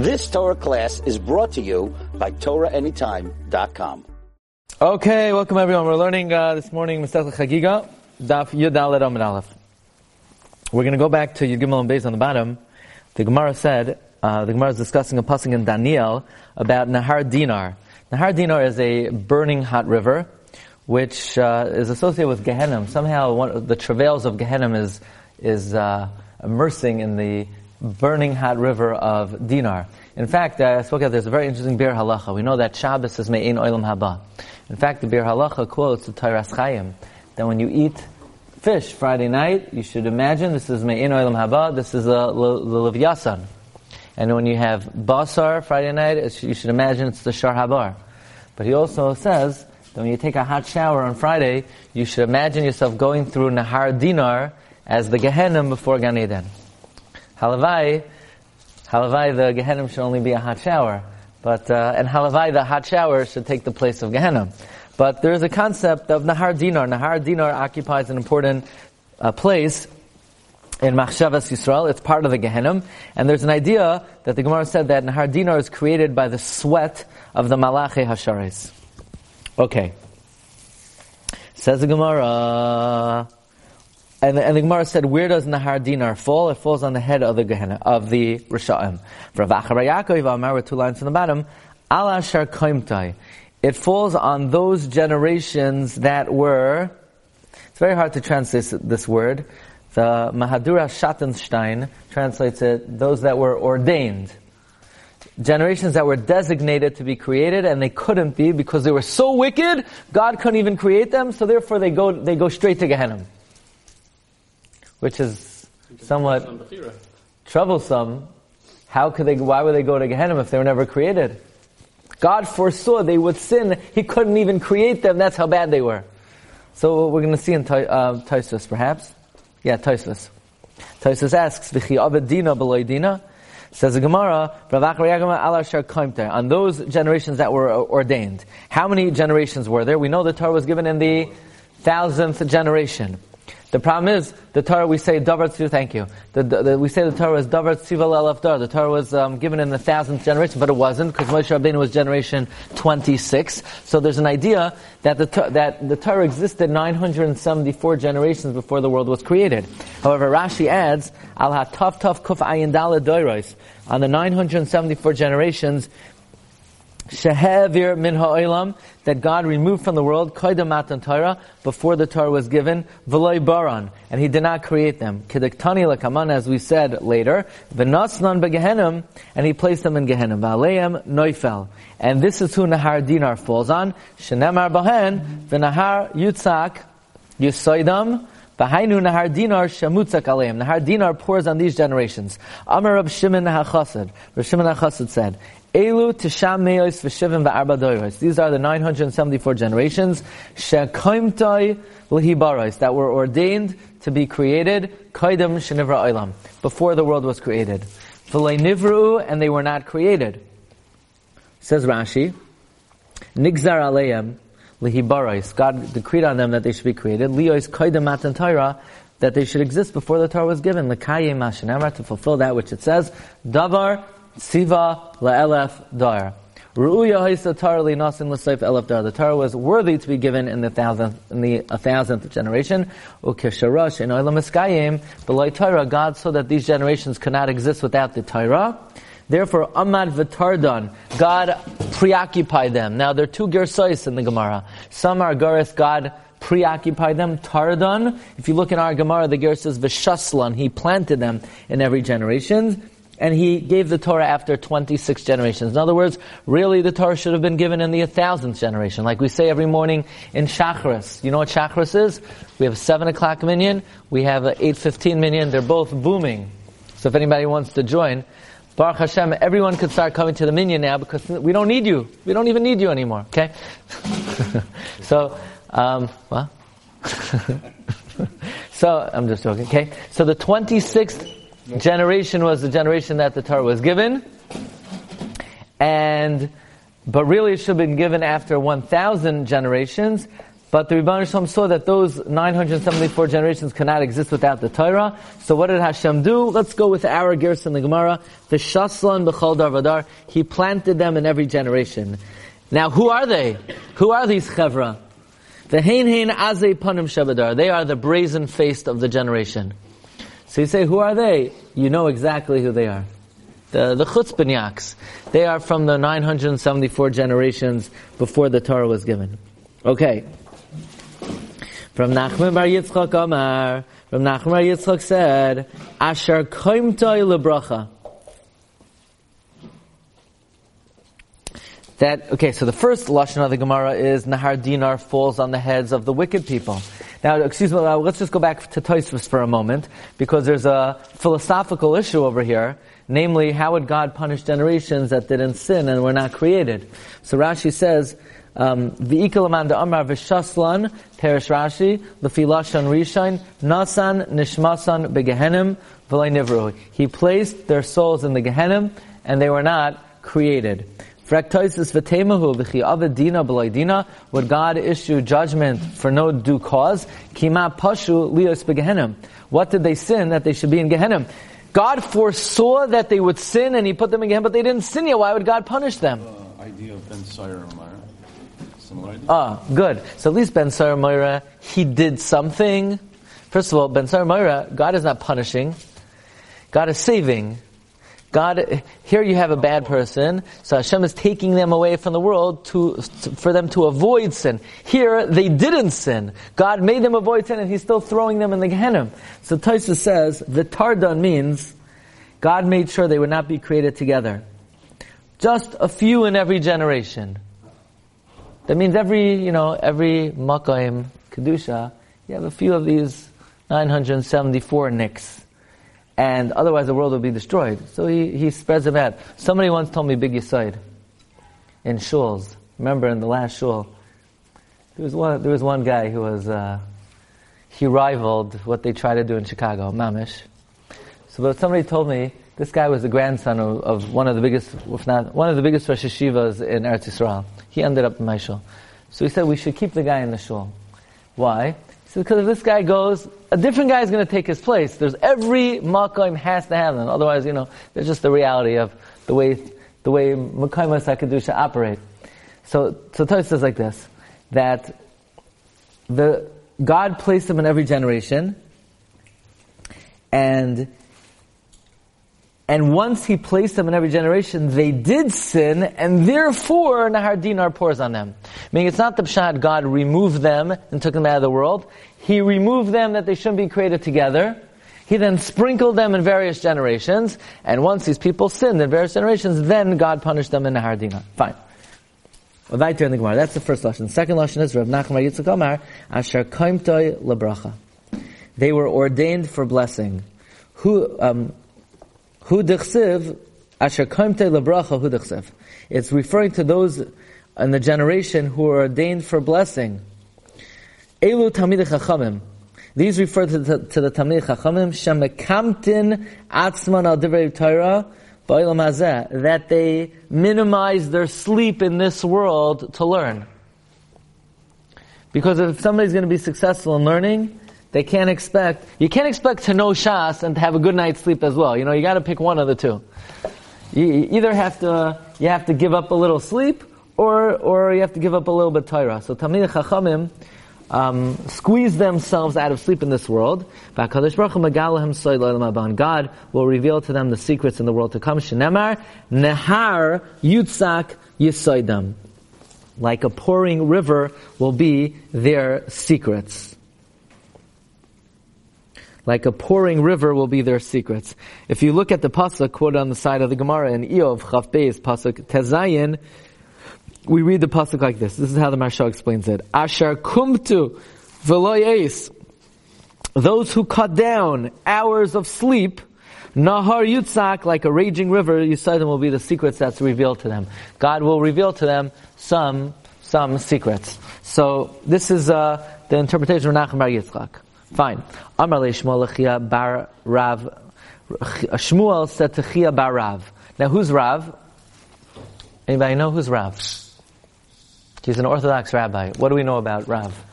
This Torah class is brought to you by TorahAnytime.com. Okay, welcome everyone. We're learning uh, this morning Masechet Chagiga, Daf Yudal Amid Aleph. We're going to go back to Yud Gimel and Beis on the bottom. The Gemara said, uh, the Gemara is discussing a passing in Daniel about Nahar Dinar. Nahar Dinar is a burning hot river, which uh, is associated with Gehenna. Somehow, one, the travails of Gehenna is is uh, immersing in the burning hot river of Dinar. In fact, uh, I spoke about there's a very interesting Biur Halacha. We know that Shabbos is Me'in Oilam Haba. In fact, the Biur Halacha quotes the Toras Chaim that when you eat fish Friday night, you should imagine this is Me'in Oilam Haba, this is the Levyasan. And when you have Basar Friday night, you should imagine it's the Shar Habar. But he also says that when you take a hot shower on Friday, you should imagine yourself going through Nahar Dinar as the Gehenna before Gan Eden. Halavai, Halavai, the Gehenna should only be a hot shower. But, uh, and Halavai, the hot shower should take the place of Gehenna. But there is a concept of Nahar Dinar. Nahar Dinar occupies an important uh, place in Machshavas Yisrael. It's part of the Gehenna. And there's an idea that the Gemara said that Nahar Dinar is created by the sweat of the Malachi Hasharis. Okay. Says the Gemara. And, and the Gemara said, where does Nahar Dinar fall? It falls on the head of the Gehenna, of the Risha'im. For Amar two lines on the bottom, Ala. It falls on those generations that were, it's very hard to translate this word. The Mahadura Schottenstein translates it, those that were ordained. Generations that were designated to be created and they couldn't be because they were so wicked, God couldn't even create them, so therefore they go, they go straight to Gehenna which is somewhat troublesome. How could they, why would they go to Gehenna if they were never created? God foresaw they would sin. He couldn't even create them. That's how bad they were. So we're going to see in uh, Tosfos, perhaps. Yeah, Tosfos. Tosfos asks, "V'chi avadina b'loydina?" Says the Gemara, on those generations that were ordained. How many generations were there? We know the Torah was given in the thousandth generation. The problem is, the Torah, we say Davar Tziva, thank you. The, the, we say the Torah is Davar Tziva Dar. The Torah was um, given in the thousandth generation, but it wasn't, because Moshe Rabbeinu was generation 26. So there's an idea that the, that the Torah existed 974 generations before the world was created. However, Rashi adds, Al HaTav Tav Kuf Ayin Dala Doiros. On the 974 generations, Shehevir min ha'olam, that God removed from the world, koidam matan Torah, before the Torah was given, v'loy baran, and He did not create them. Kedektani lakaman, as we said later, v'nasnan begehenim, and He placed them in Gehenim, v'aleim noifel. And this is who Nahar Dinar falls on, shenemar bahen, v'nahar yutzak, yusoidam, V'hainu Nahar Dinar Shamutzak Aleim. Nahar Dinar pours on these generations. Amar Rab Shimon HaChassid. Rab Shimon HaChassid said, Elu Tisham Meos V'Shivim V'Arba Doiros. These are the 974 generations. Shekoimtai L'Hibaros. That were ordained to be created. Kaidam Shenivra Olam. Before the world was created. V'lei Nivru, and they were not created. Says Rashi, Nigzar Aleim L'Hibaros. God decreed on them that they should be created. Leos Kaidam Matan Torah that they should exist before the Torah was given. L'Kayim to fulfill that which it says. Davar Siva la'elef dar. Ru'uya haisa Torah li nasin elef dar. The Torah was worthy to be given in the thousandth, in the thousandth generation. Ukesharash in oilam eskayim, Torah, God saw that these generations could not exist without the Torah. Therefore, Amad V'Tardan, God preoccupied them. Now, there are two Gersais in the Gemara. Some are Garis, God preoccupied them. Tardan, if you look in our Gemara, the Ger says V'Shaslan, He planted them in every generation and he gave the Torah after 26 generations. In other words, really the Torah should have been given in the 1000th generation. Like we say every morning in Shachris. You know what Shachris is? We have a 7 o'clock minyan, we have an 8.15 minyan, they're both booming. So if anybody wants to join, Baruch Hashem, everyone could start coming to the minyan now because we don't need you. We don't even need you anymore, okay? so, um, well, so, I'm just joking, okay? So the 26th generation was the generation that the Torah was given. And, but really it should have been given after 1,000 generations. But the Rebbeinu Shalom saw that those 974 generations cannot exist without the Torah. So what did Hashem do? Let's go with our Gersa in the Gemara. The Shaslan B'chol Darvadar. He planted them in every generation. Now, who are they? Who are these Chevra? The Hein Hein Azei Panim Shabadar. They are the brazen faced of the generation. So you say, who are they? You know exactly who they are. The, the Chutzpanyaks. They are from the 974 generations before the Torah was given. Okay. From Nachman Bar Yitzchak Amar, from Nachman Bar Yitzchak said, Asher koimtoi lebracha. That, okay, so the first Lashon of the Gemara is Nahar Dinar falls on the heads of the wicked people. Now, excuse me, let's just go back to Tosfos for a moment, because there's a philosophical issue over here, namely, how would God punish generations that didn't sin and were not created? So Rashi says, um, V'ikalaman Amar v'shaslan, Perish Rashi, Lefilashan Rishain, Nasan Nishmasan Begehenim, V'lay Nivru. He placed their souls in the Gehenim, and they were not created. Would God issue judgment for no due cause? Kima pashu lios. What did they sin that they should be in Gehenna? God foresaw that they would sin and He put them in Gehenna, but they didn't sin yet. Why would God punish them? Uh, idea of Ben Ah, good. So at least Ben Sar he did something. First of all, Ben Sar God is not punishing. God is saving. God, here you have a bad person, so Hashem is taking them away from the world to, for them to avoid sin. Here, they didn't sin. God made them avoid sin, and He's still throwing them in the Gehenna. So Taisa says, the Tardan means, God made sure they would not be created together. Just a few in every generation. That means every, you know, every Makayim, Kedusha, you have a few of these 974 nicks. And otherwise the world will be destroyed. So he, he spreads them out. Somebody once told me Big Yisoid in shuls. Remember in the last shul, there was one, there was one guy who was, uh, he rivaled what they try to do in Chicago, Mamish. So but somebody told me this guy was the grandson of, of, one of the biggest, if not, one of the biggest Rosh Hashivas in Eretz Yisrael. He ended up in my shul. So he said we should keep the guy in the shul. Why? Said because if this guy goes, a different guy is going to take his place. There's every makom has to have them. Otherwise, you know, there's just the reality of the way the way Makaimas HaKadusha operate. So, so Torah says like this, that the, God placed them in every generation, and and once he placed them in every generation, they did sin, and therefore Nahar Dinar pours on them. Meaning it's not the Pshat God removed them and took them out of the world. He removed them that they shouldn't be created together. He then sprinkled them in various generations, and once these people sinned in various generations, then God punished them in Nahar Dinar. Fine. That's the first lesson. The second lesson is Rav Nachman Yitzchak Omar, Asher Kaimtoi Lebracha. They were ordained for blessing. Who, um, Hu dechsiv, asher kaimte lebracha hu dechsiv. It's referring to those in the generation who are ordained for blessing. Elu tamid chachamim. These refer to the, to the Talmid Chachamim, shemekamtin atzman al divrei Torah, that they minimize their sleep in this world to learn. Because if somebody's going to be successful in learning, they can't expect, you can't expect to know Shas and to have a good night's sleep as well. You know, you gotta pick one of the two. You either have to, you have to give up a little sleep, or, or you have to give up a little bit Torah. So Talmid Chachamim, um, squeeze themselves out of sleep in this world. God will reveal to them the secrets in the world to come. Shenemar, Nehar Yutzak Yisoidam. Like a pouring river will be their secrets like a pouring river will be their secrets. If you look at the pasuk quoted on the side of the Gemara in Eov Chaf Beis pasuk Tezayin, we read the pasuk like this. This is how the Maharsha explains it. Asher kumtu v'loyes. Those who cut down hours of sleep, Nahar Yutzak, like a raging river, you said them will be the secrets that's revealed to them. God will reveal to them some, some secrets. So, this is, uh, the interpretation of Nachman Bar Yitzchak. Fine. Amar Shmuel bar Rav. Shmuel said to Chia bar Rav. Now who's Rav? Anybody know who's Rav? He's an Orthodox rabbi. What do we know about Rav?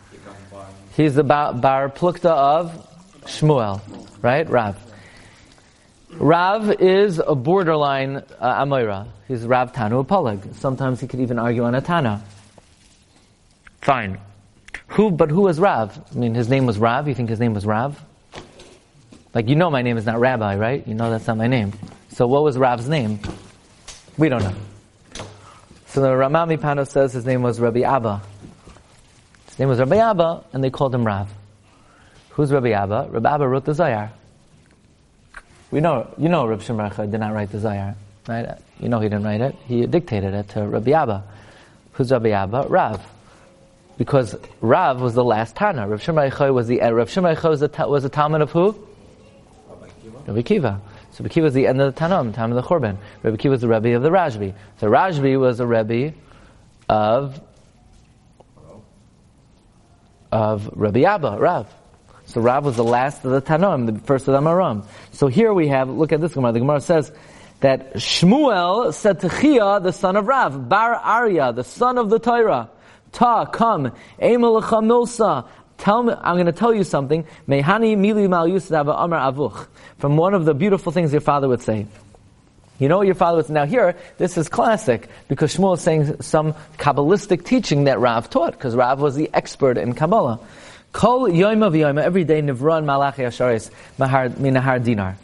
He's the bar, bar plukta of Shmuel, right? Rav. Rav is a borderline uh. He's Rav Tanu Palag. Sometimes he could even argue on a Tana. Fine. Who, but who was Rav? I mean, his name was Rav. You think his name was Rav? Like, you know my name is not Rabbi, right? You know that's not my name. So what was Rav's name? We don't know. So the Rama MiPano says his name was Rabbi Abba. His name was Rabbi Abba, and they called him Rav. Who's Rabbi Abba? Rabbi Abba wrote the Zohar. We know, you know Rabbi Shimon did not write the Zohar, right? You know he didn't write it. He dictated it to Rabbi Abba. Who's Rabbi Abba? Rav. Because Rav was the last Tana. Rabbi Shimon was the, uh, Rabbi Shimon was the, was the Talmud of who? Rabbi Kiva. So Rabbi Kiva was the end of the Tanam, time of the Churban. Rabbi Kiva was the Rebbe of the Rashbi. So Rashbi was the Rebbe of of Rabbi Abba, Rav. So Rav was the last of the Tanoim, the first of the Amaram. So here we have, look at this Gemara. The Gemara says that Shmuel said to Chia, the son of Rav, Bar Arya, the son of the Torah, Ta, come, Emelacha Milsa, tell me, I'm going to tell you something. Mehani mili mal amar avuch. From one of the beautiful things your father would say. You know what your father was. Now here, this is classic, because Shmuel is saying some Kabbalistic teaching that Rav taught, because Rav was the expert in Kabbalah. Kol yoima v'yoima, every day nivran malachi asharis minahar dinar.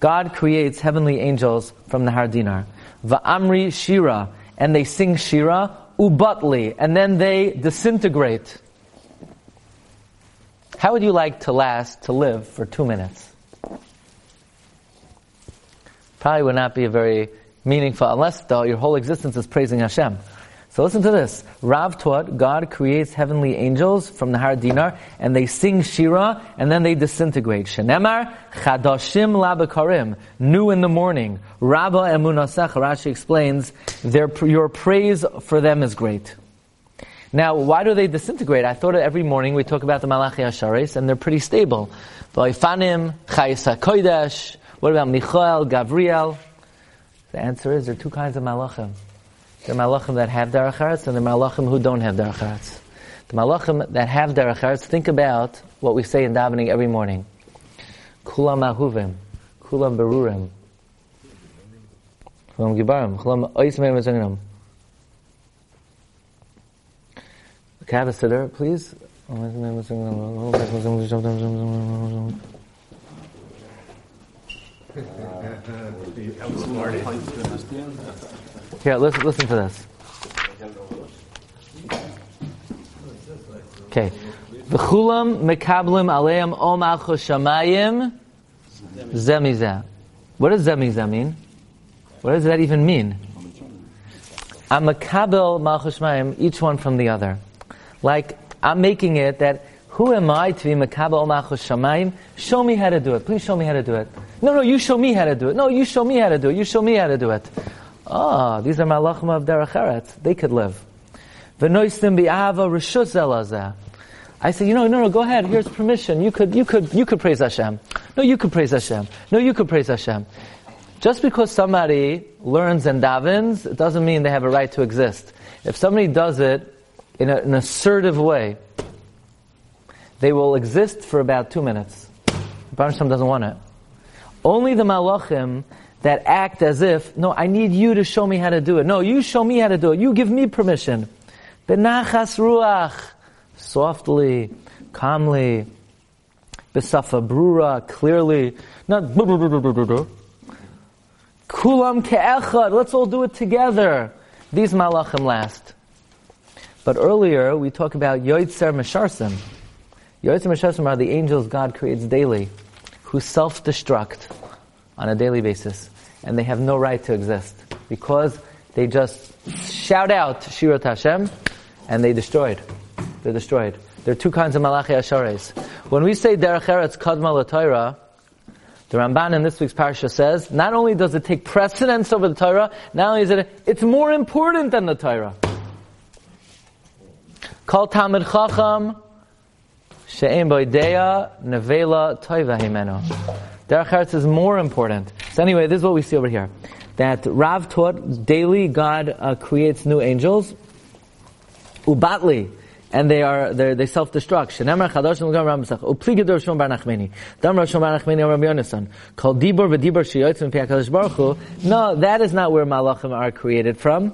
God creates heavenly angels from the har dinar. Va'amri shira, and they sing shira, ubatli, and then they disintegrate. How would you like to last, to live for two minutes? Probably would not be a very meaningful, unless though your whole existence is praising Hashem. So listen to this. Rav taught God creates heavenly angels from the Har Dinar, and they sing Shira, and then they disintegrate. Shenemar chadashim labakarim, new in the morning. Rabba emunasech, Rashi explains, their, your praise for them is great. Now, why do they disintegrate? I thought every morning we talk about the Malachi Asharis, and they're pretty stable. Vaifanim, Chayisa Kodesh, what about Michael, Gavriel? The answer is there are two kinds of malachim. There are malachim that have derech eretz, and there are malachim who don't have derech eretz. The malachim that have derech eretz, think about what we say in davening every morning. Kulam ahuvim, kulam berurim, kulam gibarim, kulam oismeim ezenginam. Can I have a sitter, please? Here, listen, listen to this. Okay. V'chulam mekablim aleim om shamayim zemizah. What does zemizah mean? What does that even mean? I'm a kabel malchus each one from the other. Like, I'm making it that who am I to be makabel shamayim? Show me how to do it. Please show me how to do it. No, no, you show me how to do it. No, you show me how to do it. You show me how to do it. Ah, these are malachim of derech. They could live. V'noistim bi'ava rishus I say, you know, no, no, go ahead. Here's permission. You could, you could, you could praise Hashem. No, you could praise Hashem. No, you could praise Hashem. Just because somebody learns and davens, it doesn't mean they have a right to exist. If somebody does it in a, an assertive way, they will exist for about two minutes. Baruch doesn't want it. Only the malachim that act as if, no, I need you to show me how to do it. No, you show me how to do it. You give me permission. Benachas ruach, softly, calmly, besafa brura, clearly, not kulam ke'echad, let's all do it together. These malachim last. But earlier, we talk about yoitzer mesharsim. Yoitzer mesharsim are the angels God creates daily, who self-destruct on a daily basis and they have no right to exist because they just shout out Shirat Hashem and they destroyed. They're destroyed. There are two kinds of Malachi Ashares. When we say Derech Eretz Kadma Torah, the Ramban in this week's parsha says, not only does it take precedence over the Torah, not only is it, it's more important than the Torah. Kol Talmud Chacham, She'em Boideya, Nevela Toiva Himeno. Derech Eretz is more important. So anyway, this is what we see over here. That Rav taught daily God uh, creates new angels. Ubatli. and they are they self-destruct. Bar nachmeni. Dam nachmeni Rabbi Yonasan. Kol dibor v'dibor. No, that is not where malachim are created from.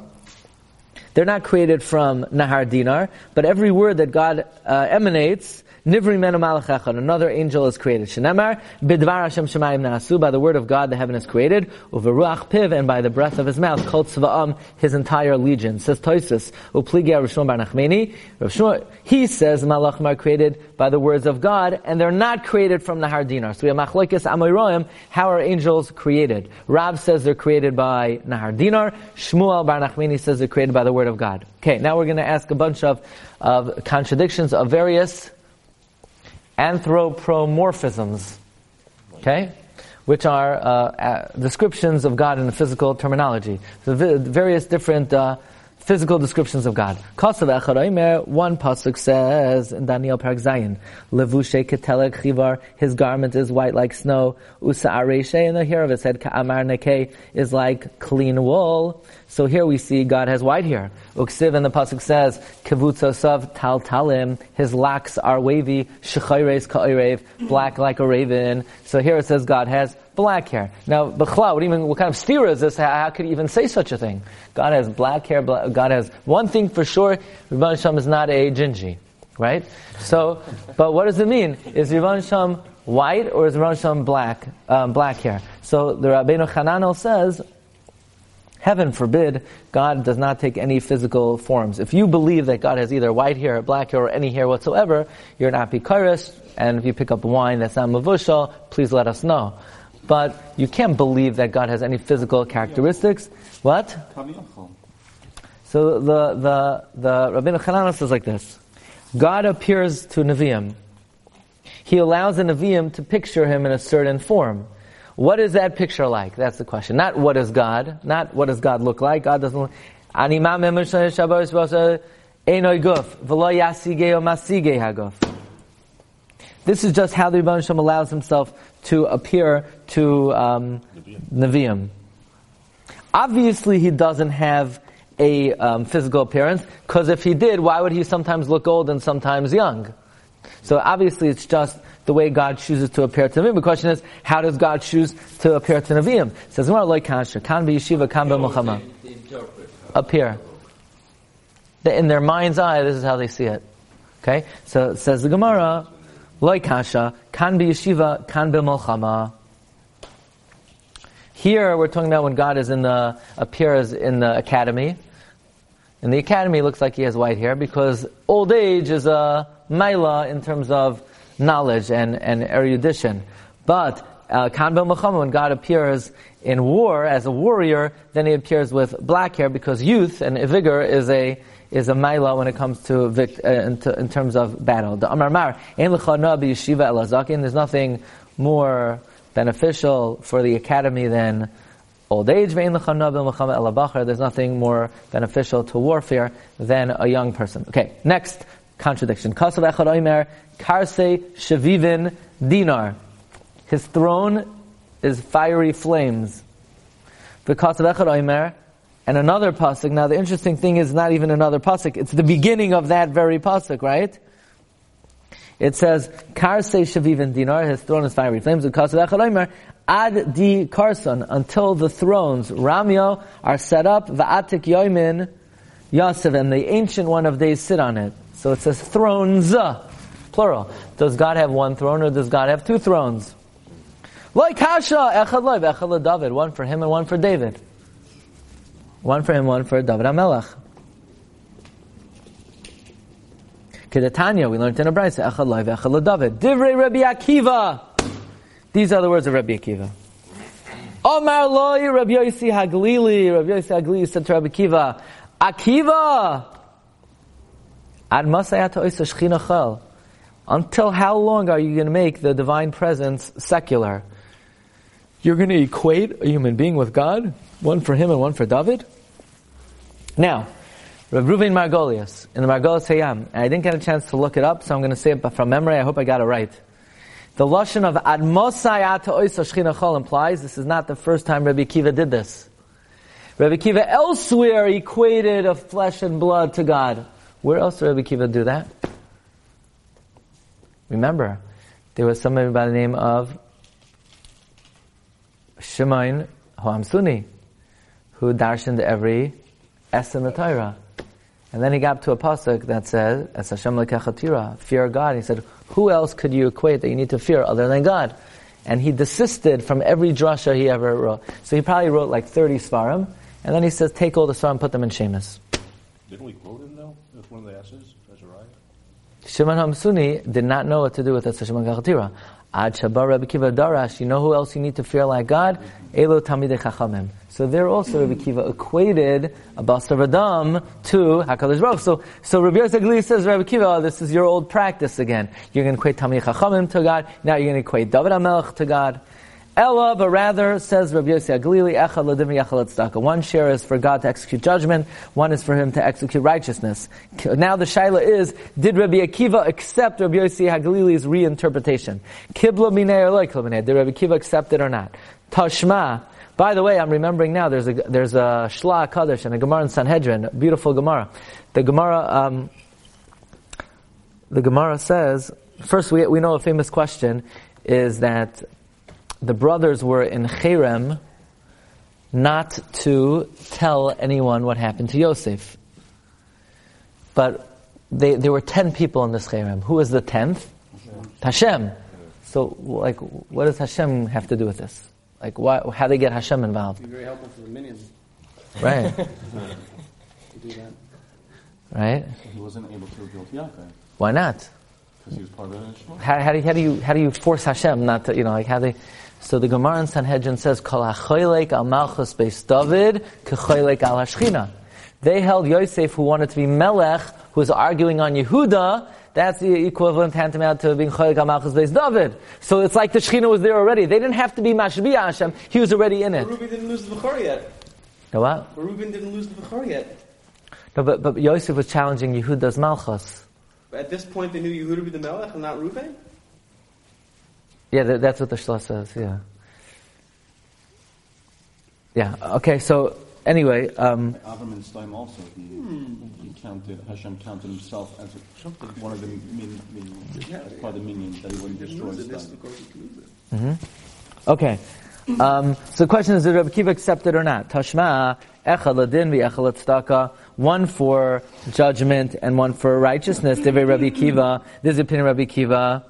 They're not created from Nahar Dinar, but every word that God uh, emanates Nivri menu. Another angel is created. Shenemar bidvar Hashem shemayim nasu. By the word of God, the heaven is created. Uveruach piv, and by the breath of his mouth, kol tzva'am, his entire legion. Says Toisus, upligya Rishon bar Nachmeni. He says malachim are created by the words of God, and they're not created from Nahar Dinar. So we have machlokes amoyroim. How are angels created? Rab says they're created by Nahar Dinar. Shmuel bar Nachmeni says they're created by the word of God. Okay, now we're going to ask a bunch of, of contradictions of various anthropomorphisms, okay, which are uh, uh, descriptions of God in the physical terminology. So various different uh, physical descriptions of God. One pasuk says in Daniel Parag Zayin, Levushe ketelek chivar, his garment is white like snow. Usa areshe, and the hair of his head ka'amar neke is like clean wool. So here we see God has white hair. Uksiv and the pasuk says, Kivutzosav tal talim, his locks are wavy, shechayres ka'irev, black like a raven. So here it says God has black hair. Now, Bechla, what, even, what kind of steer is this? How, could he even say such a thing? God has black hair, black, God has one thing for sure, Ribbon Sham is not a gingy. Right? So, but what does it mean? Is Ribbon Sham white or is Ribbon Sham black, um, black hair? So the Rabbeinu Hananel says, Heaven forbid, God does not take any physical forms. If you believe that God has either white hair, or black hair, or any hair whatsoever, you're not Bikaris, and if you pick up wine that's not Mavushal, please let us know. But you can't believe that God has any physical characteristics. What? So the, the, the Rabbeinu Chananel says like this. God appears to Nevi'im. He allows the Nevi'im to picture him in a certain form. What is that picture like? That's the question. Not what is God, not what does God look like. God doesn't look. This is just how the Rebbe Shem allows himself to appear to um, Nevi'im. Obviously, he doesn't have a um, physical appearance, because if he did, why would he sometimes look old and sometimes young? So obviously, it's just the way God chooses to appear to Nevi'im. The question is, how does God choose to appear to Nevi'im? It says, Kasha, Kan be Yeshiva, Kan be Milchama. Appear. In their mind's eye, this is how they see it. Okay? So it says the Gemara, like Kasha, Kan be Yeshiva, Kan be Mulchama. Here we're talking about when God is in the, appears in the academy. In the academy, looks like he has white hair because old age is a maila in terms of knowledge and, and erudition. But uh, Kan uh, when God appears in war as a warrior, then he appears with black hair because youth and vigor is a is a maila when it comes to, vict, uh, in, to in, terms of battle. The Amar Mar, there's nothing more beneficial for the academy than old age. There's nothing more beneficial to warfare than a young person. Okay, next contradiction. Karse Shavivin Dinar. His throne is fiery flames. And another pasuk. Now the interesting thing is not even another pasuk; it's the beginning of that very pasuk, right? It says, "Karse shavivin dinar." His throne is fiery flames. Ad di karson until the thrones ramyo are set up. Va'atik yoimin yasev, and the ancient one of days sit on it. So it says thrones, plural. Does God have one throne or does God have two thrones? Like Hasha, echad loy, echad David. One for him and one for David. One for him, one for David HaMelech. Kedatanya, we learned in a brayse, echad loy, echad David. Divrei Rabbi Akiva. These are the words of Rabbi Akiva. Omar loy, Rabbi Yossi Haglili. Rabbi Yossi Haglili said to Rabbi Akiva, Akiva, until how long are you going to make the divine presence secular? You're going to equate a human being with God? One for him and one for David? Now, Rav Ruvain Margolius, in the Margolius Hayam, and I didn't get a chance to look it up, so I'm going to say it from memory. I hope I got it right. The Lashon of Ad Mosai implies this is not the first time Rabbi Kiva did this. Rabbi Kiva elsewhere equated of flesh and blood to God. Where else did Rabbi Kiva do that? Remember, there was somebody by the name of Shimon Hoamsuni, who darshaned every S in the Torah. And then he got to a pasuk that says, "As Hashem lekechatira, fear God." He said, "Who else could you equate that you need to fear other than God?" And he desisted from every drasha he ever wrote. So he probably wrote like thirty svarim, and then he says, "Take all the svarim, put them in Shemus." Didn't we quote him though? That's one of the S's, Azariah. Shimon Hamsuni did not know what to do with Asa Shimon Kachatira. Ad Shabar Rabbi Kiva Darash, you know who else you need to fear like God? Elo Tamidei Chachamim. So there also Rabbi Kiva equated a Basar Adam to HaKadosh Baruch. So, so Rabbi Yosef says, Rabbi Kiva, oh, this is your old practice again. You're going to equate Tamidei Chachamim to God. Now you're going to equate David HaMelech to God. Ella, but rather, says Rabbi Yossi Haglili, Echad Ladim Yachal One share is for God to execute judgment, one is for him to execute righteousness. Now the shaila is, did Rabbi Akiva accept Rabbi Yossi Haglili's reinterpretation? Kibla minei or loy Did Rabbi Akiva accept it or not? Tashma, by the way, I'm remembering now. There's a there's a Shla Kaddish and a Gemara in Sanhedrin, beautiful Gemara. The Gemara, um, the Gemara says first we we know a famous question is that the brothers were in Cherem not to tell anyone what happened to Yosef. But they, there were ten people in this Cherem. Who was the tenth? Hashem. Hashem. So, like, what does Hashem have to do with this? Like, why, how do they get Hashem involved? Be very helpful for the minions. Right. right? He wasn't able to to Yaakov. Why not? Because he was part of the how, how, do you, how do you how do you force Hashem not to you know like how they so the Gemara in Sanhedrin says, Kol al malchus beis David, al hashchina. They held Yosef, who wanted to be Melech, who was arguing on Yehuda, that's the equivalent tantamount to being Choylek al malchus beis David. So it's like the Shechina was there already. They didn't have to be Mashbiya Hashem, he was already in it. But Reuben didn't lose the Bechor yet. No what? But Reuben didn't lose the Bechor yet. No, but, but Yosef was challenging Yehuda's Malchus. At this point they knew Yehuda would be the Melech and not Reuben? Yeah, that, that's what the Shla says, yeah. Yeah, okay, so anyway. Um, Avram and Stem also, he, he, counted, Hashem counted himself as a, one of the min, min, yeah, part of the minions that he wouldn't destroy mm-hmm. Okay. Um, so the question is, did Rabbi Kiva accept it or not? Tashma, echad ladin v'echad tzedakah, one for judgment and one for righteousness. Divrei Rabbi Kiva, this is the opinion of Rabbi Kiva.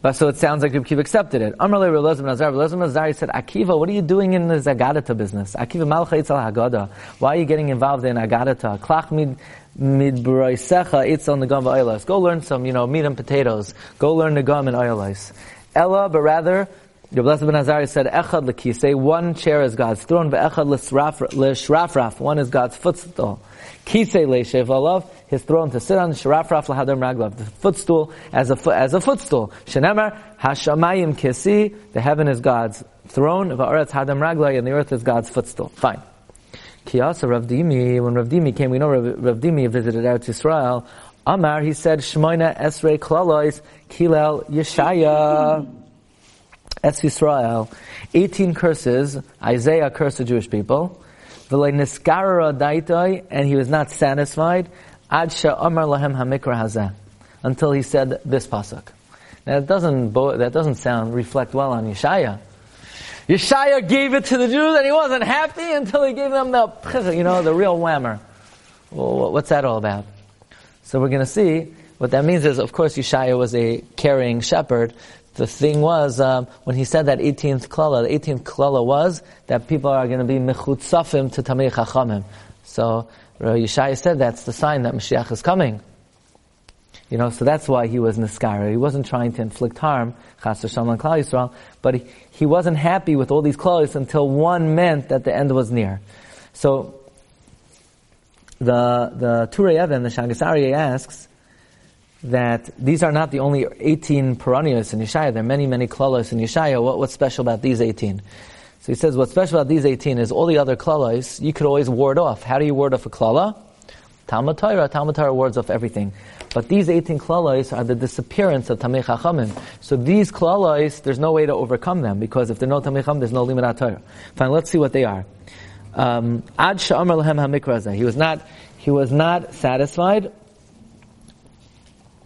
But so it sounds like Rabbi accepted it. Amrle Relazim Nazar. Relazim Nazar said, Akiva, what are you doing in the Zagadata business? Akiva Malcha Itzal Haggadah. Why are you getting involved in Agadata? Klach mid mid braisecha Itzal Nagam V'Oilas. Go learn some, you know, meat and potatoes. Go learn Nagam and Oilas. Ella, but rather, the Blessed Ben Azari said, Echad l'kisei, one chair is God's throne, but Echad l'shrafraf, one is God's footstool. Kisei le'shev alav, his throne to sit on, shrafraf l'hadam raglav, the footstool as a, as a footstool. Shenemar, hashamayim kisi, the heaven is God's throne, va'aretz hadam raglai, and the earth is God's footstool. Fine. Kiyasa Rav Dimi, when Rav Dimi came, we know Rav, Rav Dimi visited Eretz Yisrael, Amar, he said, Shmoina esrei klalois, kilel yeshaya. Es Yisrael, 18 curses, Isaiah cursed the Jewish people, and he was not satisfied, Ad Amar Lahem Hamikra Hazeh, until he said this pasuk. Now that doesn't, that doesn't sound, reflect well on Yeshaya. Yeshaya gave it to the Jews and he wasn't happy until he gave them the, you know, the real whammer. Well, what's that all about? So we're going to see what that means is, of course, Yeshaya was a caring shepherd, the thing was, um, when he said that 18th klala, the 18th klala was that people are going to be mechutzafim to tamei chachamim. So, Yeshaya said that's the sign that Mashiach is coming. You know, so that's why he was niskara. He wasn't trying to inflict harm, chas v'shalom on Klal Yisrael, but he, he wasn't happy with all these klalis until one meant that the end was near. So, the, the Turei Even, the Shagas asks, that these are not the only 18 Peranios in Yeshaya. There are many, many klalos in Yeshaya. What, what's special about these 18? So he says what's special about these 18 is all the other klalos you could always ward off. How do you ward off a klala? Talmud Torah. Talmud Torah wards off everything. But these 18 klalos are the disappearance of Tamei Chachamim. So these klalos, there's no way to overcome them because if there's no Tamei Chachamim, there's no Limit Torah. Fine, let's see what they are. Um, Ad Sha'amar HaMikra He was not, he was not satisfied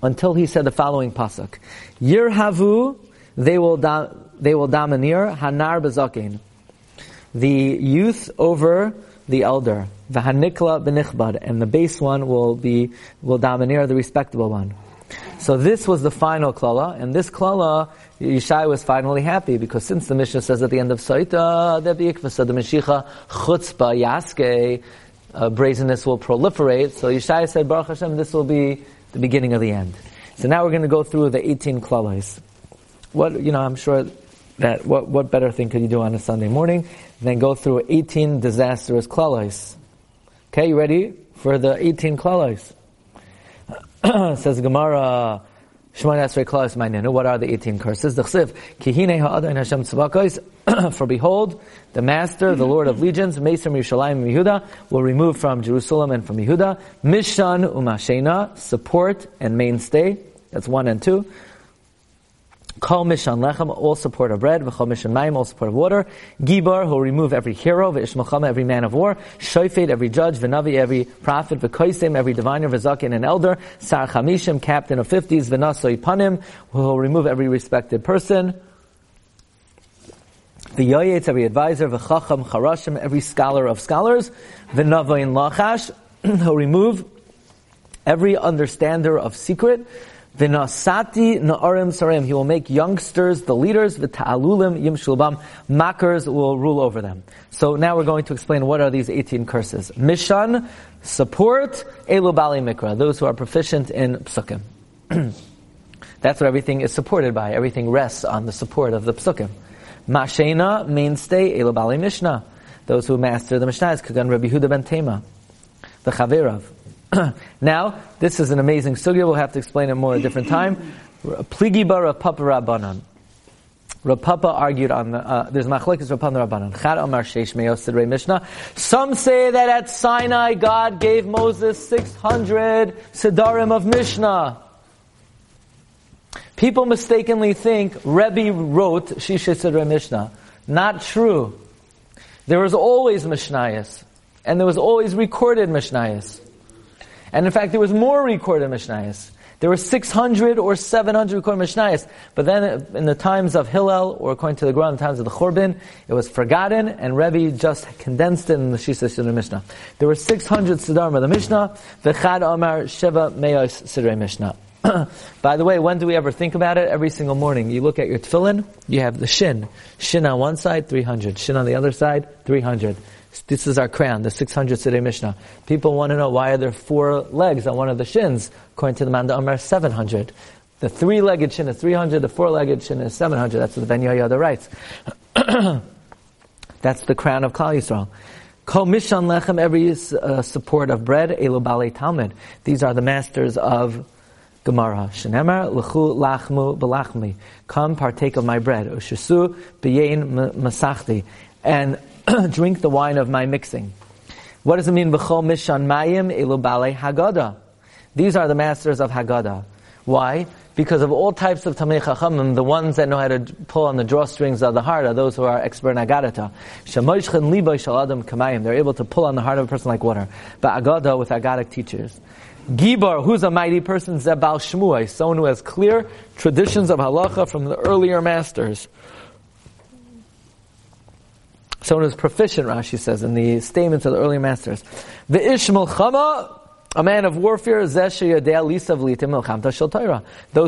until he said the following pasuk: Yirhavu, they will da, they will domineer hanar bezakin, the youth over the elder, v'hanikla benichbad, and the base one will be will domineer the respectable one. So this was the final klala, and this klala, Yishai was finally happy because since the Mishnah says at the end of Saita, that the Bikvasa, the Meshicha chutzpah yaske, uh, brazenness will proliferate. So Yishai said, Baruch Hashem, this will be the beginning of the end. So now we're going to go through the 18 klalas. What, you know, I'm sure that what, what better thing could you do on a Sunday morning than go through 18 disastrous klalas? Okay, you ready for the 18 klalas? Says Gemara, Shemona Esrei Klaus Mainenu, what are the 18 curses? The Chsiv, Kihine Ha'adain Hashem Tzvakos, for behold, the Master, the Lord of Legions, Mesim Yerushalayim Yehuda, will remove from Jerusalem and from Yehuda, Mishan Umashena, support and mainstay, that's one and two, Kol Mishan Lechem, all support of bread, V'chol Mishan Mayim, all support of water, Gibar, who'll remove every hero, V'ishmachama, every man of war, Shoifet, every judge, V'navi, every prophet, V'koisim, every diviner, V'zakin, an elder, Sar Chamishim, captain of fifties, V'nasoi Panim, who'll remove every respected person, the Yoyetz, every advisor, V'chacham, Charashim, every scholar of scholars, V'navayin Lachash, who'll remove every understander of secret, V'nasati na'arim sarim. He will make youngsters the leaders. V'ta'alulim yim shulbam. Mockers will rule over them. So now we're going to explain what are these 18 curses. Mishan, support, elu bali mikra. Those who are proficient in psukim. That's what everything is supported by. Everything rests on the support of the psukim. Mashena, mainstay, elu bali mishnah. Those who master the mishnah is Kagan Rabbi Huda ben Tema. The Chaverav. now, this is an amazing sugya. We'll have to explain it more at a different time. Pligiba Rav Papa Rabbanan. Rav argued on the, uh, there's machlekes Rav Papa Rabbanan. Chad Amar Sheish Meyo Sidrei Mishnah. Some say that at Sinai God gave Moses 600 Sidarim of Mishnah. People mistakenly think Rebbe wrote Shisha Sidrei Mishnah. Not true. There was always Mishnayos. And there was always recorded Mishnayos. And in fact, there was more recorded Mishnayos. There were 600 or 700 recorded Mishnayos. But then uh, in the times of Hillel, or according to the Quran, the times of the Churban, it was forgotten, and Rebbe just condensed it in the Shisa Siddur Mishnah. There were 600 Siddur of the Mishnah, V'chad Amar Sheva Meyos Sidrei Mishnah. By the way, when do we ever think about it? Every single morning. You look at your tefillin, you have the shin. Shin on one side, 300. Shin on the other side, 300. This is our crown, the 600 Siddur Mishnah. People want to know why are there four legs on one of the shins? According to the Manda Amar, 700. The three-legged shin is 300, the four-legged shin is 700. That's what the Ben Yehoyada writes. That's the crown of Klal Yisrael. Kol Mishan Lechem, every uh, support of bread, Elu Bale Talmud. These are the masters of Gemara. Shenemar Lechu Lachmu Belachmi. Come partake of my bread. Ushasu B'yein Masachti. And drink the wine of my mixing. What does it mean? B'chol mishan mayim ilubale haggadah. These are the masters of Haggadah. Why? Because of all types of Tamei Chachamim, the ones that know how to pull on the drawstrings of the heart are those who are expert in Agadata. Shemoishchen liboy shaladam. They're able to pull on the heart of a person like water. But Agada with Agadic teachers. Gibar, who's a mighty person? Zebal Shmuai, someone who has clear traditions of halacha from the earlier masters. Someone who's proficient, Rashi says, in the statements of the early masters. The Ish Milchama, a man of warfare, those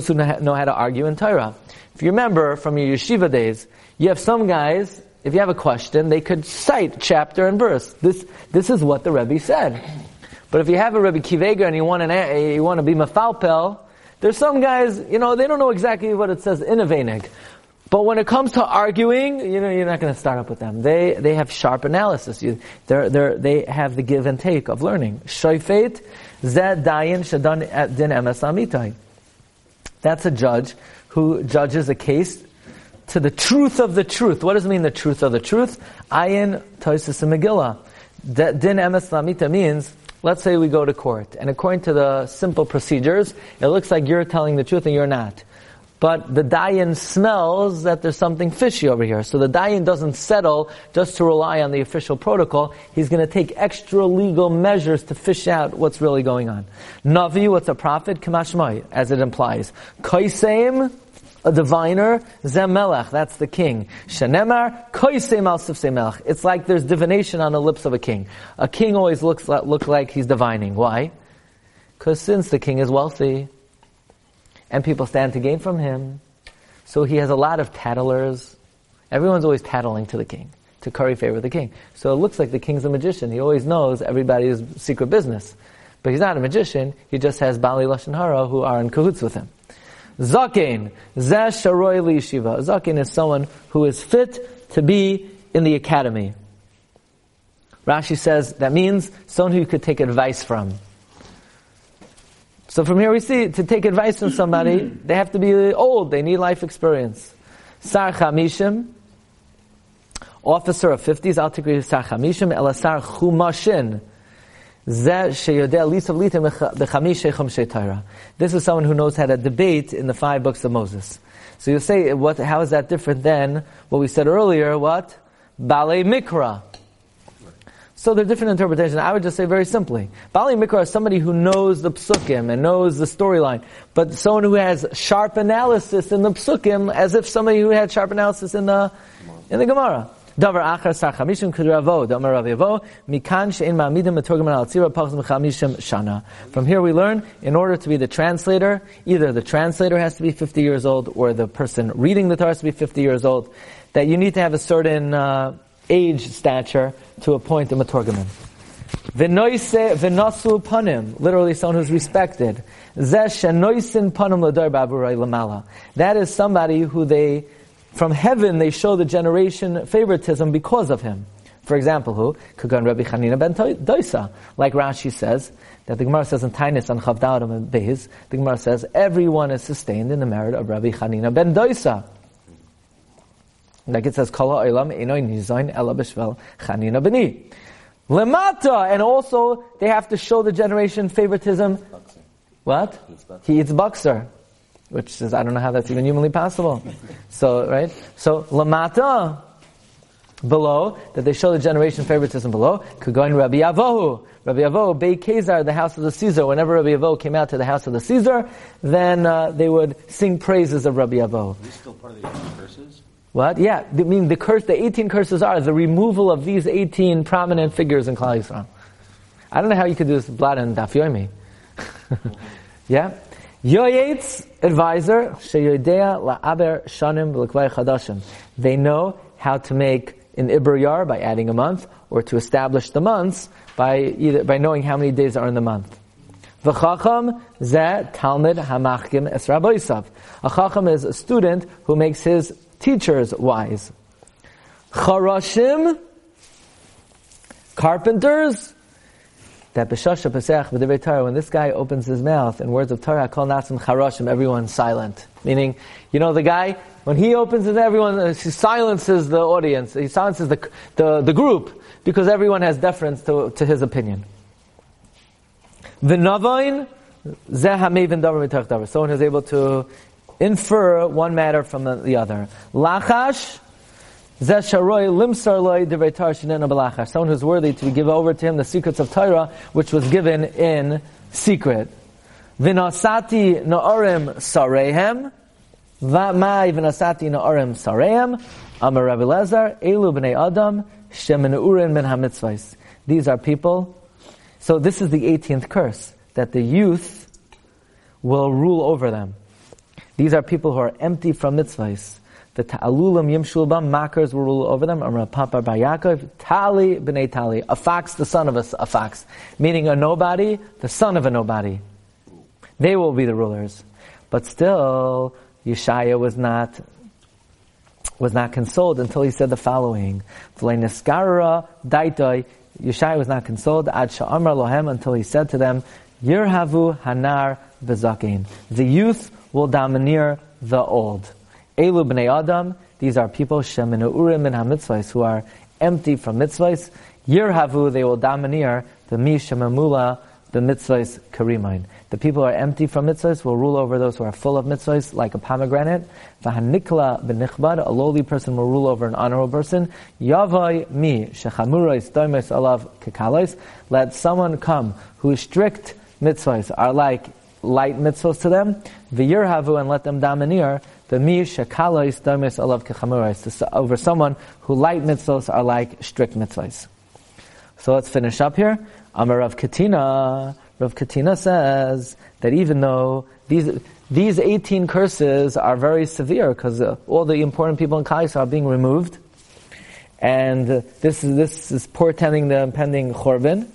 who know how to argue in Torah. If you remember from your yeshiva days, you have some guys, if you have a question, they could cite chapter and verse. This, this is what the Rebbe said. But if you have a Rebbe Kivega and you want, an, eh, you want to be mafalpel, there's some guys, you know, they don't know exactly what it says in a Venig. But when it comes to arguing, you know, you're not going to start up with them. They, they have sharp analysis. You, they're, they're, they have the give and take of learning. Shoifet, zed dayin shadan din emes. That's a judge who judges a case to the truth of the truth. What does it mean, the truth of the truth? Ayin toisus Megillah. Din emes lamita means, let's say we go to court, and according to the simple procedures, it looks like you're telling the truth and you're not. but the dayan smells that there's something fishy over here. So the dayan doesn't settle just to rely on the official protocol. He's going to take extra legal measures to fish out what's really going on. Navi, what's a prophet? Kamashmai, as it implies. Kaiseim, Uh, a diviner, Zemelech, that's the king. Shanemar, Koisem al melech. It's like there's divination on the lips of a king. A king always looks like, look like he's divining. Why? Because since the king is wealthy, and people stand to gain from him, so he has a lot of tattlers. Everyone's always tattling to the king, to curry favor with the king. So it looks like the king's a magician. He always knows everybody's secret business. But he's not a magician, he just has Bali Lashon Hara who are in cahoots with him. Zaken, Zeh Sharoy Yeshiva. Zaken is someone who is fit to be in the academy. Rashi says that means someone who you could take advice from. So from here we see, to take advice from somebody, they have to be old, they need life experience. Sar Chamishim, officer of 50s, Al Tikri Sar Chamishim, Elasar Chumashin, this is someone who knows how to debate in the five books of Moses. So you say, what, how is that different than what we said earlier? What? Bale Mikra. So there are different interpretations. I would just say very simply, Bali Mikra is somebody who knows the psukim and knows the storyline, but someone who has sharp analysis in the psukim, as if somebody who had sharp analysis in the in the Gemara. Metorgim. From here we learn, in order to be the translator, either the translator has to be 50 years old, or the person reading the Torah has to be 50 years old, that you need to have a certain uh, age stature to appoint a metorgaman. V'noise v'nasu panim, literally someone who's respected. Shenoisin panim l'dar. That is somebody who they from heaven they show the generation favoritism because of him. For example, who? Kagan Rabbi Chanina ben Doisa. Like Rashi says, that the Gemara says in Tainis on Chavdarim and Beis, the Gemara says, everyone is sustained in the merit of Rabbi Chanina ben Doisa. Like it says, Kala Olam Enoy Nizain Ela B'Shvel Chanina B'ni. Lemata! And also, they have to show the generation favoritism. What? He eats bakser which is, I don't know how that's even humanly possible. So, right? So, lamata, below, that they show the generation favoritism below, could go in Rabbi Avohu. Rabbi Avohu, Bey Kezar, the house of the Caesar. Whenever Rabbi Avohu came out to the house of the Caesar, then uh, they would sing praises of Rabbi Avohu. Is still part of the curses? What? Yeah, I mean the curse, the 18 curses are the removal of these 18 prominent figures in Klal Yisrael. I don't know how you could do this blood and Daf Yomi. yeah? Yoyetz, advisor, sheyodea la'aber shanim v'lekvay chadashim. They know how to make an Iber Yar by adding a month, or to establish the months by either, by knowing how many days are in the month. V'chacham ze talmid hamachkim es rabboisav. A chacham is a student who makes his teachers wise. Charashim, carpenters, that b'shasha pesach b'divrei Torah, when this guy opens his mouth in words of Torah, call nasim charashim, everyone's silent. Meaning, you know, the guy, when he opens it, everyone, uh, he silences the audience, he silences the, the, the group, because everyone has deference to, to his opinion. V'navain, zeh ha'mevin davar mitach davar. Someone who's able to infer one matter from the, the other. Lachash, Someone who's worthy to give over to him the secrets of Torah, which was given in secret. Vinasati na'arim sarehem. V'mai vinasati na'arim sarehem. Amar Rabbi Lezer, Elu b'nei Adam, shemenurin min hamitzvahs. These are people. So this is the 18th curse, that the youth will rule over them. These are people who are empty from mitzvahs the ta'alulam yimshulbam, makers will rule over them. Amra Papa Bayakov, Tali b'nei Tali, a fox, the son of a, a fox. Meaning a nobody, the son of a nobody. They will be the rulers. But still, Yeshaya was not was not consoled until he said the following: V'leiniskara daitoi. Yeshaya was not consoled ad sha'amar lohem until he said to them, Yirhavu hanar v'zakein. The youth will domineer the old. Elu b'nei Adam, these are people, sheminu urim and ha-mitzvahs, who are empty from mitzvahs. Yirhavu, they will domineer the mi shemamula the mitzvahs karimain. The people who are empty from mitzvahs will rule over those who are full of mitzvahs, like a pomegranate. V'hanikla b'nichbad, a lowly person will rule over an honorable person. Yavai mi shechamurais doimes alav kekalais. Let someone come who is strict mitzvahs are like light mitzvahs to them. V'yirhavu and let them domineer. The mi shekalais doimes alav kechamurais. Over someone who light mitzvahs are like strict mitzvahs. So let's finish up here. Amar Rav Katina. Rav Katina says that even though these these 18 curses are very severe because uh, all the important people in Kais are being removed, and this is this is portending the impending Chorban.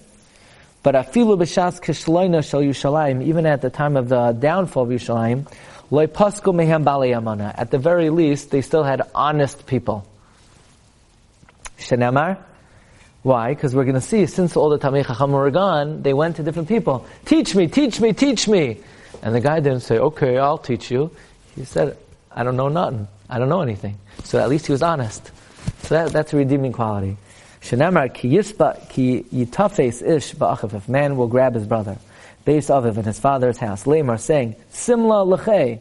But afilu b'shas kishloina shel Yushalayim, even at the time of the downfall of Yushalayim, At the very least, they still had honest people. Shenamar, why? Because we're going to see, since all the Tamei Chacham were gone, they went to different people. Teach me, teach me, teach me. And the guy didn't say, okay, I'll teach you. He said, I don't know nothing. I don't know anything. So at least he was honest. So that, that's a redeeming quality. Shenamar ki yisba ki yitafes ish ba'achav. If man will grab his brother, base aviv in his father's house, lemar saying, simla lechei.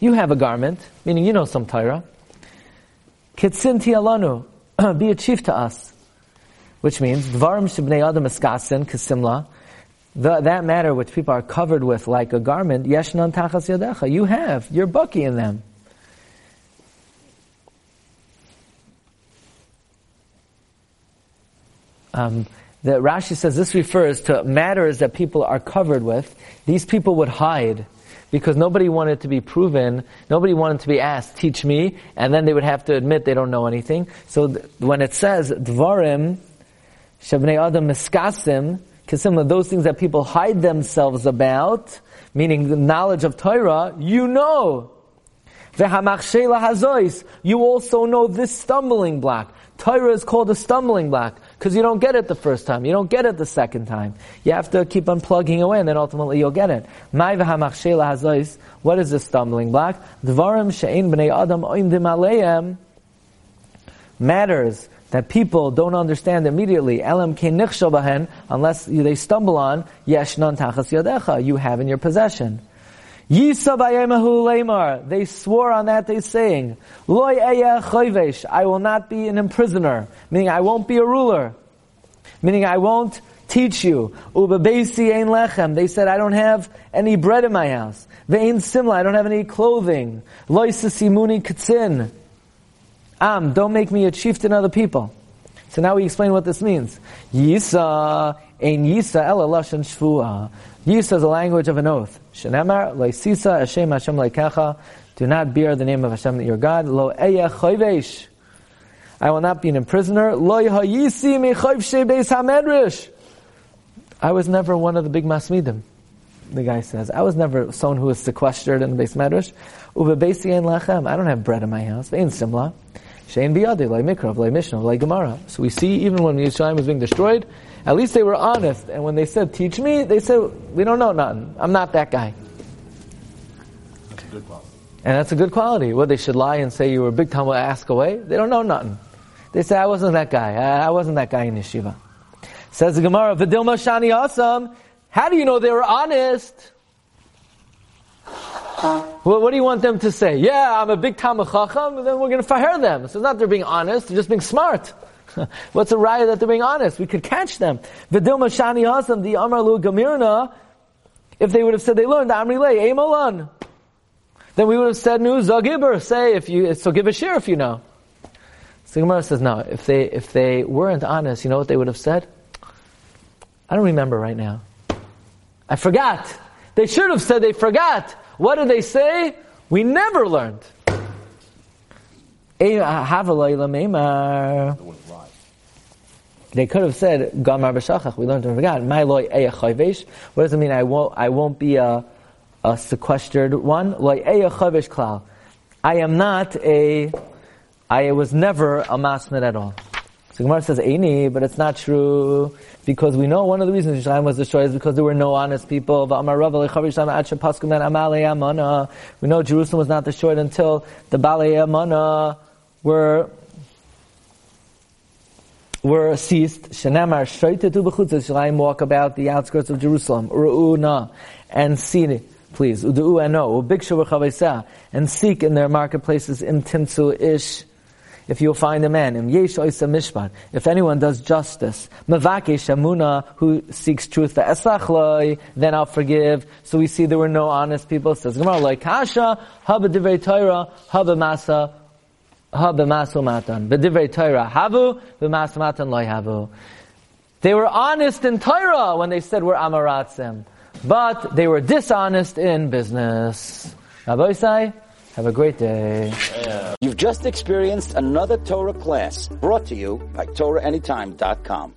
You have a garment, meaning you know some Torah. Kitsin alanu. Be a chief to us which means dvarim shebnei adam eskasin kasimla. That matter which people are covered with like a garment, yeshnan tachas yadecha. You have, you're bucky in them. Um, that Rashi says this refers to matters that people are covered with. These people would hide because nobody wanted to be proven, nobody wanted to be asked, teach me, and then they would have to admit they don't know anything. So th- when it says dvarim, Shabnei Adam miskasim, kisim, those things that people hide themselves about, meaning the knowledge of Torah, you know. You also know this stumbling block. Torah is called a stumbling block because you don't get it the first time. You don't get it the second time. You have to keep on plugging away and then ultimately you'll get it. What is this stumbling block? Matters that people don't understand immediately, elam unless they stumble on, yeshnan tachas yadecha, you have in your possession. They swore on that day saying, Loy I will not be an imprisoner. Meaning I won't be a ruler. Meaning I won't teach you. Ubabesi ein lechem. They said I don't have any bread in my house. Ve'in simla. I don't have any clothing. Loy simuni katzin. Am, don't make me a chieftain of the people. So now we explain what this means. Yisa, ein Yisa ela lashon. Yisa is a language of an oath. Shenemar, leisisa Hashem Hashem leikecha. Do not bear the name of Hashem your God. Lo eya choyvesh. I will not be an prisoner. Lo yisi me beis. I was never one of the big masmidim. The guy says, I was never someone who was sequestered in the base medrash. Uve lachem. I don't have bread in my house. Ain't simla. Shein biyadi, like Mikrav, like Mishnah, like Gemara. So we see even when Yisrael was being destroyed, at least they were honest. And when they said, teach me, they said, we don't know nothing. I'm not that guy. That's a good quality. And that's a good quality. Well, they should lie and say you were a big time ask away. They don't know nothing. They say, I wasn't that guy. I, wasn't that guy in yeshiva. Says the Gemara, Vidilma Shani Asam. How do you know they were honest? Well, what do you want them to say? Yeah, I'm a big Talmud Chacham, then we're going to fire them. So it's not they're being honest, they're just being smart. What's a riot that they're being honest? We could catch them. Vidilma Shani Hasam, the Amarlu Gamirna, if they would have said they learned Amri Amolan. Then we would have said, Nu Zagibur, say if you, so give a share if you know. So Gemara says, no, if they, if they weren't honest, you know what they would have said? I don't remember right now. I forgot. They should have said they forgot. What did they say? We never learned. Uh, They could have said, Gamar b'shachach, we learned and forgot. My loy What does it mean? I won't, I won't be a, a sequestered one. Loy klal. I am not a, I was never a masmid at all. So Gemara says, Eini, but it's not true, because we know one of the reasons Yerushalayim was destroyed is because there were no honest people. We know Jerusalem was not destroyed until the Balei Amana were were ceased. Shenamar shoitetu b'chutzes shalayim walk about the outskirts of Jerusalem. Ru'una and see, please. Udu'u and no. Ubikshu v'chavesa and seek in their marketplaces im timtzu ish. If you'll find a man, im yesh oisa mishpat. If anyone does justice, mavake shamuna who seeks truth, eslach then I'll forgive. So we see there were no honest people. It says Gemara like haba divrei Torah haba masa ha. B'divrei Torah havu, havu. They were honest in Torah when they said we're Amaratzim. But they were dishonest in business. Rabbi have a great day. You've just experienced another Torah class brought to you by TorahAnytime.com.